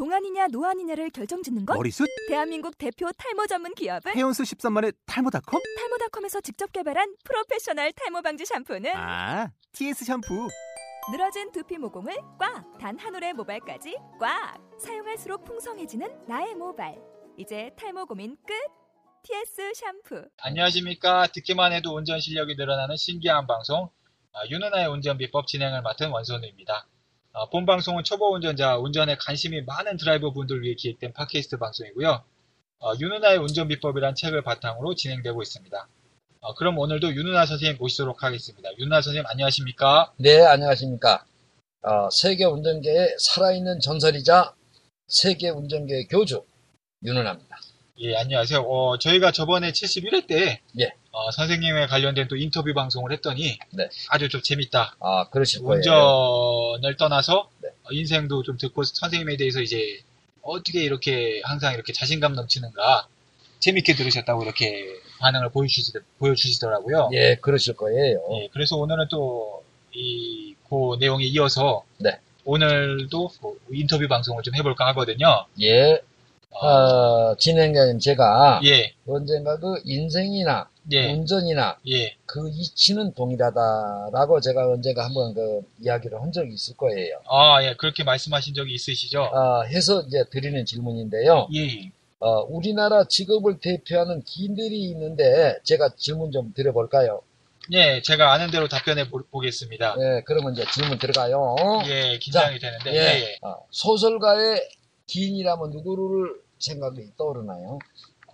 동안이냐 노안이냐를 결정짓는 것? 머리숱? 대한민국 대표 탈모 전문 기업은 헤어수 13만의 탈모닷컴? 탈모닷컴에서 직접 개발한 프로페셔널 탈모 방지 샴푸는 아, TS 샴푸. 늘어진 두피 모공을 꽉! 단 한 올의 모발까지 꽉! 사용할수록 풍성해지는 나의 모발. 이제 탈모 고민 끝! TS 샴푸. 안녕하십니까. 듣기만 해도 운전 실력이 늘어나는 신기한 방송, 아, 윤은아의 운전 비법 진행을 맡은 원선우입니다. 아, 본 방송은 초보 운전자, 운전에 관심이 많은 드라이버 분들 위해 기획된 팟캐스트 방송이고요. 어, 윤은아의 운전 비법이란 책을 바탕으로 진행되고 있습니다. 어, 그럼 오늘도 윤은아 선생님 모시도록 하겠습니다. 윤은아 선생님 안녕하십니까? 네, 안녕하십니까. 어, 세계 운전계의 살아있는 전설이자 세계 운전계의 교주, 윤은아입니다. 예, 안녕하세요. 어, 저희가 저번에 71회 때 예. 어, 선생님에 관련된 또 인터뷰 방송을 했더니 네. 아주 좀 재밌다. 아, 그러실 거예요. 운전을 떠나서 네. 어, 인생도 좀 듣고 선생님에 대해서 이제 어떻게 이렇게 항상 이렇게 자신감 넘치는가 재밌게 들으셨다고 이렇게 반응을 보여주시, 보여주시더라고요. 예, 그러실 거예요. 예, 그래서 오늘은 또 이 그 내용에 이어서 네. 오늘도 그 인터뷰 방송을 좀 해볼까 하거든요. 예, 어, 어, 진행자님 제가 예, 언젠가 그 인생이나 예, 운전이나 예, 그 이치는 동일하다라고 제가 언젠가 한번 그 이야기를 한 적이 있을 거예요. 아, 예, 그렇게 말씀하신 적이 있으시죠? 아, 해서 이제 드리는 질문인데요. 예, 어, 우리나라 직업을 대표하는 기인들이 있는데 제가 질문 좀 드려볼까요? 예, 제가 아는 대로 답변해 보, 보겠습니다. 네, 그러면 이제 질문 들어가요. 예, 긴장이 되는데, 예, 예. 어, 소설가의 기인이라면 누구를 생각이 떠오르나요?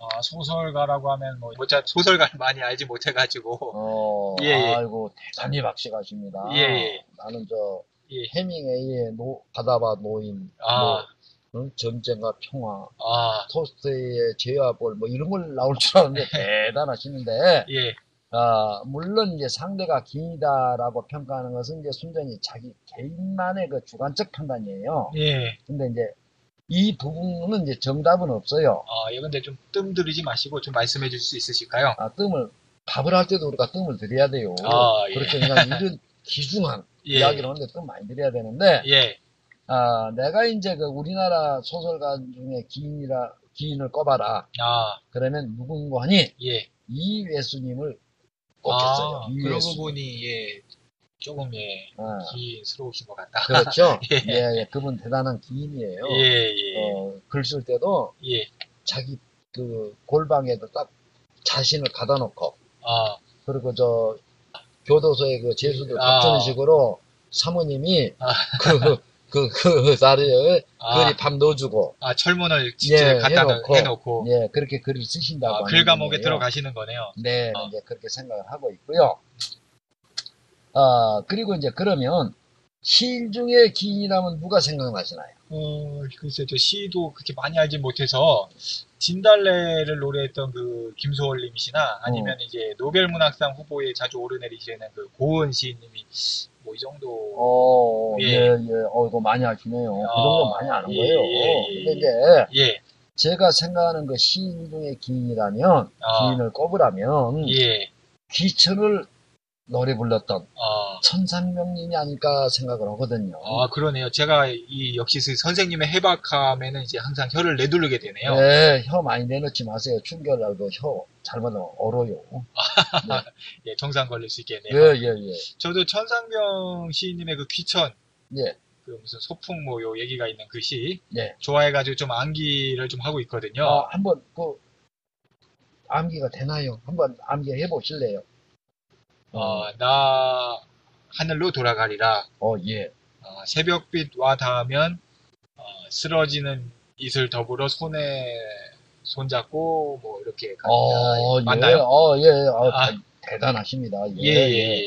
어, 소설가라고 하면 뭐, 뭐, 제가 소설가를 많이 알지 못해가지고, 어, 예, 예. 아이고, 대단히 박식하십니다. 예, 예. 나는 저, 예. 해밍웨이의 노, 바다바 노인, 아, 뭐, 응? 전쟁과 평화, 아, 토스트의 죄와볼, 뭐 이런 걸 나올 줄 알았는데 대단하시는데, 예, 아, 물론 이제 상대가 기이다라고 평가하는 것은 이제 순전히 자기 개인만의 그 주관적 판단이에요. 예. 근데 이제 이 부분은 이제 정답은 없어요. 아, 예, 근데 좀 뜸 들이지 마시고 좀 말씀해 주실 수 있으실까요? 아, 뜸을, 밥을 할 때도 우리가 뜸을 들여야 돼요. 아, 예. 그렇게 그냥 이런 귀중한 예. 이야기를 하는데 뜸 많이 들여야 되는데, 예, 아, 내가 이제 그 우리나라 소설가 중에 기인이라, 기인을 꼽아라. 아, 그러면 누군가 하니 예. 이회수님을 꼽겠어요. 아, 이회수. 그러고 보니, 예, 조금, 예, 아, 기인스러우신 것 같다. 그렇죠. 예. 예, 예, 그분 대단한 기인이에요. 예, 예, 어, 글 쓸 때도 예. 자기 그 골방에도 딱 자신을 가다 놓고, 아, 그리고 저 교도소에 그 재수들 아. 박주는 식으로 사모님이 아. 그, 그, 그, 자리에 아, 글이 밥 넣어주고, 아, 철문을 직접 예, 갖다 해놓고, 해놓고, 예, 그렇게 글을 쓰신다고. 아, 글 감옥에 분이에요. 들어가시는 거네요. 네, 아. 이제 그렇게 생각을 하고 있고요. 아, 그리고 이제 그러면 시인 중에 기인이라면 누가 생각나시나요? 어, 글쎄, 저 시도 그렇게 많이 알지 못해서, 진달래를 노래했던 그 김소월 님이시나, 아니면 어. 이제 노벨문학상 후보에 자주 오르내리시는 그 고은 시인님이, 뭐 이 정도, 어, 예. 예, 예, 어, 이거 많이 아시네요. 그 아, 정도 많이 아는 예, 거예요. 예, 예, 근데 이제 예, 제가 생각하는 그 시인 중에 기인이라면, 아. 기인을 꼽으라면, 예, 귀천을 노래 불렀던 아, 천상명린이 아닐까 생각을 하거든요. 아, 그러네요. 제가 이 역시 그 선생님의 해박함에는 이제 항상 혀를 내두르게 되네요. 네, 혀 많이 내놓지 마세요. 충격하고 혀 잘못하면 얼어요. 예, 정상 걸릴 수 있겠네요. 예, 예, 예. 저도 천상병 시인님의 그 귀천, 예, 그 무슨 소풍 모요 얘기가 있는 그 시, 예. 좋아해가지고 좀 암기를 좀 하고 있거든요. 아, 한번 그 암기가 되나요? 한번 암기 해보실래요? 어, 나 하늘로 돌아가리라. 어, 예. 어, 새벽빛 와 닿으면 어, 쓰러지는 이슬 더불어 손에 손잡고 뭐 이렇게 갑니다. 어, 예. 맞나요? 어, 예. 어, 아. 대- 대단하십니다. 예, 예,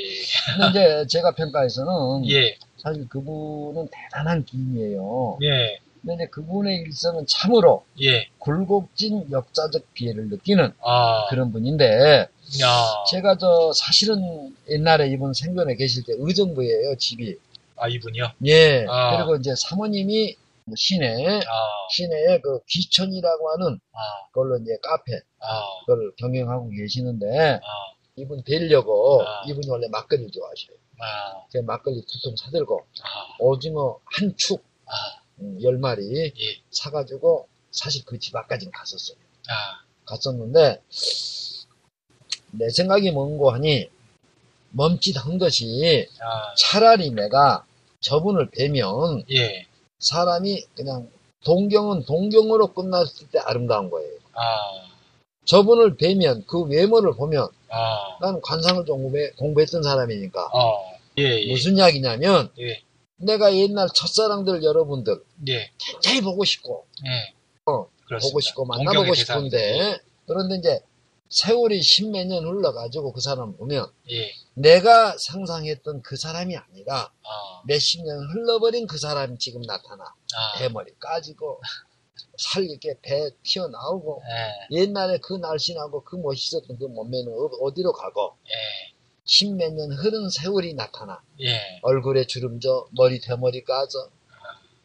근데 이제 제가 평가에서는 예, 사실 그분은 대단한 기인이에요. 예, 근데 이제 그분의 일생은 참으로 예, 굴곡진 역사적 피해를 느끼는 아, 그런 분인데 야, 제가 저 사실은 옛날에 이분 생전에 계실 때 의정부예요 집이. 아 이분이요? 예. 아. 그리고 이제 사모님이 시내 아, 시내에 그 귀천이라고 하는 아, 걸로 이제 카페 아, 그걸 경영하고 계시는데 아, 이분 뵈려고 아. 이분이 원래 막걸리 좋아하셔요. 아, 제 막걸리 두 통 사들고 아, 오징어 한 축 열 마리 예. 사가지고 사실 그 집 앞까지는 갔었어요. 아, 갔었는데 내 생각이 뭔고 하니 멈칫한 것이 아, 차라리 내가 저분을 뵈면 예. 사람이 그냥 동경은 동경으로 끝났을 때 아름다운 거예요. 아, 저분을 뵈면 그 외모를 보면 아, 나는 관상을 좀 공부해, 공부했던 사람이니까 어, 예, 예. 무슨 이야기냐면 예, 내가 옛날 첫사랑들 여러분들 예, 굉장히 보고 싶고 예. 어, 그렇습니다. 보고 싶고 만나보고. 싶은데 그런데 이제 세월이 십몇 년 흘러가지고 그 사람 보면 예, 내가 상상했던 그 사람이 아니라 아, 몇십 년 흘러버린 그 사람이 지금 나타나 아, 대머리 까지고 살 이렇게 배 튀어나오고 예, 옛날에 그 날씬하고 그 멋있었던 그 몸매는 어- 어디로 가고 예, 십몇 년 흐른 세월이 나타나 예, 얼굴에 주름져 머리 대머리 까져.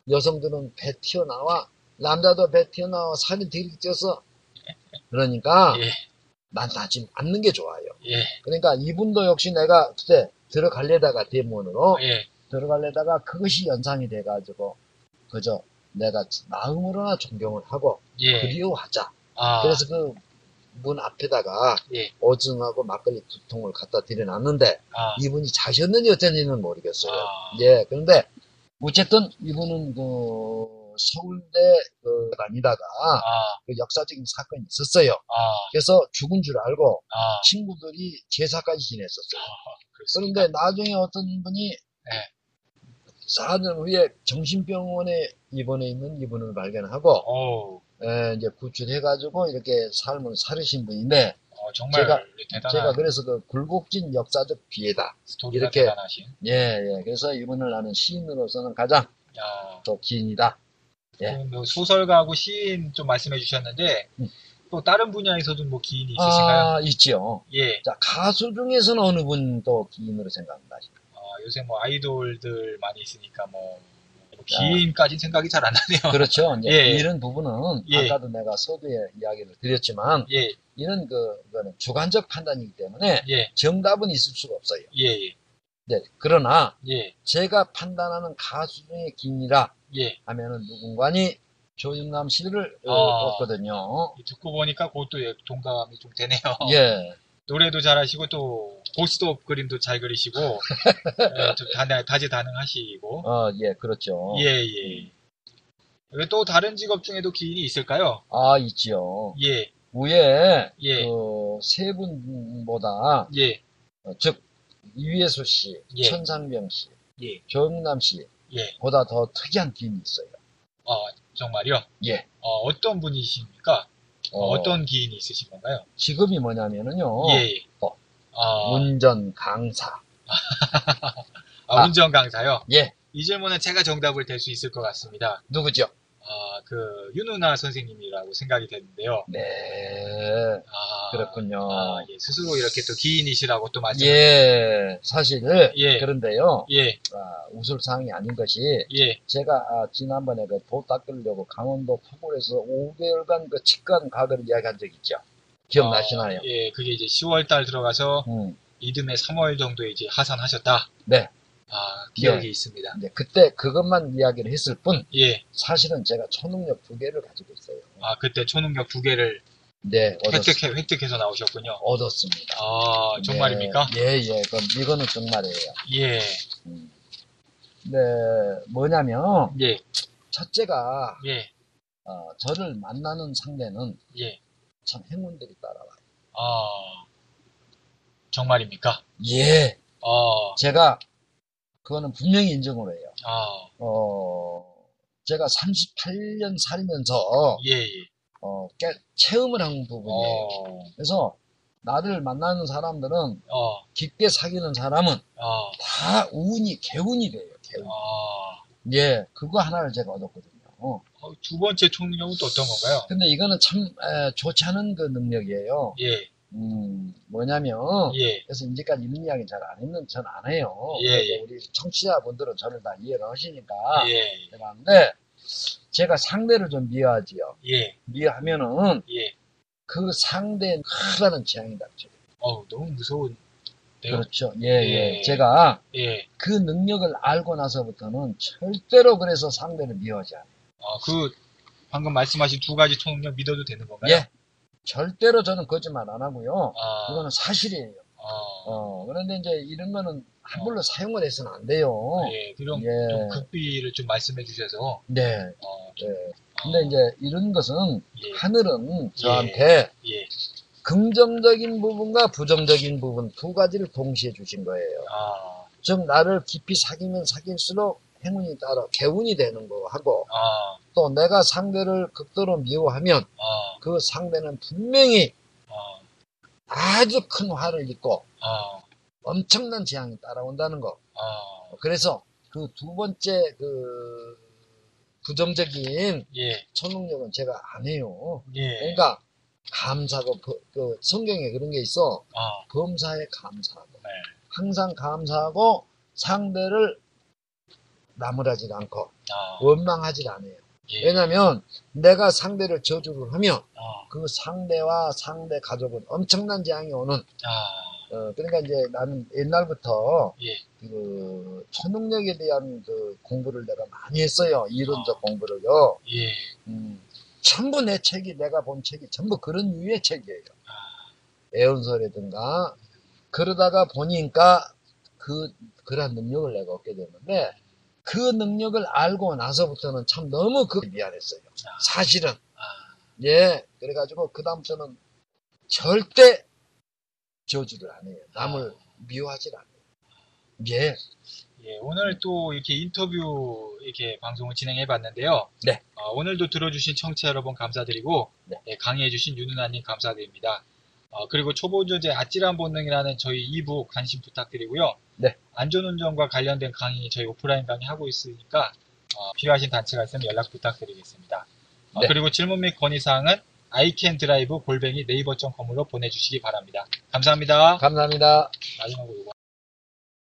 여성들은 배 튀어나와 남자도 배 튀어나와 살이 되게 쪄서. 그러니까 예, 만나지 않는 게 좋아요. 예, 그러니까 이분도 역시 내가 그때 들어갈래다가 대문으로 예, 들어갈래다가 그것이 연상이 돼가지고 그저 내가 마음으로나 존경을 하고 예. 그리워하자. 아, 그래서 그 문 앞에다가 예, 오징하고 막걸리 두 통을 갖다 들여놨는데 아, 이분이 자셨는지 어쩐지는 모르겠어요. 아. 예, 그런데 어쨌든 이분은 그 서울대 그 다니다가 아, 그 역사적인 사건이 있었어요. 아, 그래서 죽은 줄 알고 아, 친구들이 제사까지 지냈었어요. 그렇습니까? 그런데 나중에 어떤 분이 네. 4년 후에 정신병원에 입원해 있는 이분을 발견하고 어 우, 예, 이제 구출해가지고 이렇게 삶을 살으신 분인데 어, 정말 제가- 대단한 제가 그래서 그 굴곡진 역사적 비애다. 이렇게- 대단하신. 예, 예. 그래서 이분을 나는 시인으로서는 가장 야, 또 기인이다. 예. 뭐 소설가하고 시인 좀 말씀해 주셨는데 음. 또 다른 분야에서도 뭐 기인이 있으신가요? 아, 있지요. 예. 자, 가수 중에서는 어느 분 또 기인으로 생각합니다. 어, 요새 뭐 아이돌들 많이 있으니까 뭐, 뭐 기인까지 생각이 잘 안 나네요. 그렇죠. 이제 예. 이런 부분은 예. 아까도 내가 서두에 이야기를 드렸지만 예, 이런 그 그거는 주관적 판단이기 때문에 예, 정답은 있을 수가 없어요. 예, 예, 네. 그러나 예, 제가 판단하는 가수 중에 예. 하면은 누군가니 조윤남 씨를 어, 아. 듣고 보니까 그것도 예, 동감이 좀 되네요. 예. 노래도 잘하시고 또 고스톱 그림도 잘 그리시고 예, 좀 다, 다재다능하시고 어, 예, 그렇죠. 예, 예. 왜또 다른 직업 중에도 기인이 있을까요? 아, 있지요. 예, 위에 예, 그세 분보다 예, 어, 즉 이회수 씨, 예. 천상병 씨, 예, 조영남 씨보다 예. 더 특이한 기인이 있어요. 어, 정말요? 예. 어, 어떤 분이십니까? 어, 어, 떤 기인이 있으신 건가요? 직업이 뭐냐면은요. 예, 예. 어. 아, 운전 강사. 아, 아. 운전 강사요? 예. 이 질문은 제가 정답을 될수 있을 것 같습니다. 누구죠? 아, 그, 윤은아 선생님이라고 생각이 되는데요. 네. 아, 그렇군요. 아, 예, 스스로 이렇게 또 기인이시라고 또 말씀. 예. 사실 예. 그런데요. 예, 아, 웃을 사항이 아닌 것이 예, 제가 아, 지난번에 그 도 닦으려고 강원도 토굴에서 5개월간 그 직관 가거를 이야기한 적 있죠. 기억나시나요? 어, 예, 그게 이제 10월 달 들어가서 음. 이듬해 3월 정도에 이제 하산하셨다. 네. 아, 기억이 네. 있습니다. 이제 그때 그것만 이야기를 했을 뿐 예, 사실은 제가 초능력 두 개를 가지고 있어요. 아, 그때 초능력 두 개를 네, 획득해, 획득해서 나오셨군요. 얻었습니다. 아, 정말입니까? 네, 예, 예. 그럼 이거는 정말이에요. 예, 음. 네, 뭐냐면 예, 첫째가 예, 어, 저를 만나는 상대는 예. 참 행운들이 따라와요. 아, 정말입니까? 예, 아, 제가 그거는 분명히 인정을 해요. 아, 어, 제가 38년 살면서 예, 예. 어, 꽤 체험을 한 부분이에요. 어, 그래서 나를 만나는 사람들은 어, 깊게 사귀는 사람은 아, 다 운이 개운이 돼요. 개운. 아. 예, 그거 하나를 제가 얻었거든요. 어. 어, 두 번째 초능력은 또 어떤 건가요? 근데 이거는 참 에, 좋지 않은 그 능력이에요. 예, 음, 뭐냐면 예, 그래서 이제까지 이런 이야기 잘 안 했는 전 안 해요. 예, 예. 우리 청취자분들은 저를 다 이해를 하시니까 예, 제가 하는데 제가 상대를 좀 미워하지요. 예, 미워하면은 예. 그 상대에 크다는 재앙이 닥쳐요. 어우, 너무 무서운. 그렇죠. 예, 예. 예. 제가 예. 그 능력을 알고 나서부터는 절대로 그래서 상대를 미워하지 않아요. 어, 그 방금 말씀하신 두 가지 초능력 믿어도 되는 건가요? 예. 절대로 저는 거짓말 안 하고요. 아, 이거는 사실이에요. 어, 어, 그런데 이제 이런 거는 함부로 사용을 해서는 안 돼요. 예, 그럼 예. 좀 극비를 좀 말씀해 주셔서 네. 어, 예. 근데 이제 이런 것은 예, 하늘은 저한테 예, 긍정적인 부분과 부정적인 부분 두 가지를 동시에 주신 거예요. 아, 즉 나를 깊이 사귀면 사귈수록 행운이 따라 개운이 되는 거 하고 아, 또 내가 상대를 극도로 미워하면 아, 그 상대는 분명히 아, 아주 큰 화를 입고 아, 엄청난 재앙이 따라온다는 거. 아, 그래서 그 두 번째 그 부정적인 예, 초능력은 제가 안 해요. 예, 그러니까 감사하고 그, 그 성경에 그런 게 있어. 아, 범사에 감사하고. 네, 항상 감사하고 상대를 나무라지 않고 아, 원망하지 않아요. 예, 왜냐하면 내가 상대를 저주를 하면 아, 그 상대와 상대 가족은 엄청난 재앙이 오는 아, 어, 그러니까 이제 나는 옛날부터 예, 그 초능력에 대한 그 공부를 내가 많이 했어요. 이론적 아. 공부를요. 예, 음, 전부 내 책이 내가 본 책이 전부 그런 유의 책이에요. 아, 애원서라든가 그러다가 보니까 그 그런 능력을 내가 얻게 됐는데 그 능력을 알고 나서부터는 참 너무 그 미안했어요. 사실은 아, 예 그래가지고 그 다음부터는 절대 저주를 안 해요. 남을 미워하지 않아요. 예, 예, 오늘 또 이렇게 인터뷰 이렇게 방송을 진행해 봤는데요. 네. 어, 오늘도 들어주신 청취자 여러분 감사드리고, 네. 예, 강의해 주신 윤은아님 감사드립니다. 어, 그리고 초보운전자의 아찔한 본능이라는 저희 2부 관심 부탁드리고요. 네. 안전운전과 관련된 강의 저희 오프라인 강의 하고 있으니까 어, 필요하신 단체가 있으면 연락 부탁드리겠습니다. 어, 네. 그리고 질문 및 건의사항은 iCanDrive 골뱅이 네이버.com으로 보내주시기 바랍니다. 감사합니다. 감사합니다. 마지막으로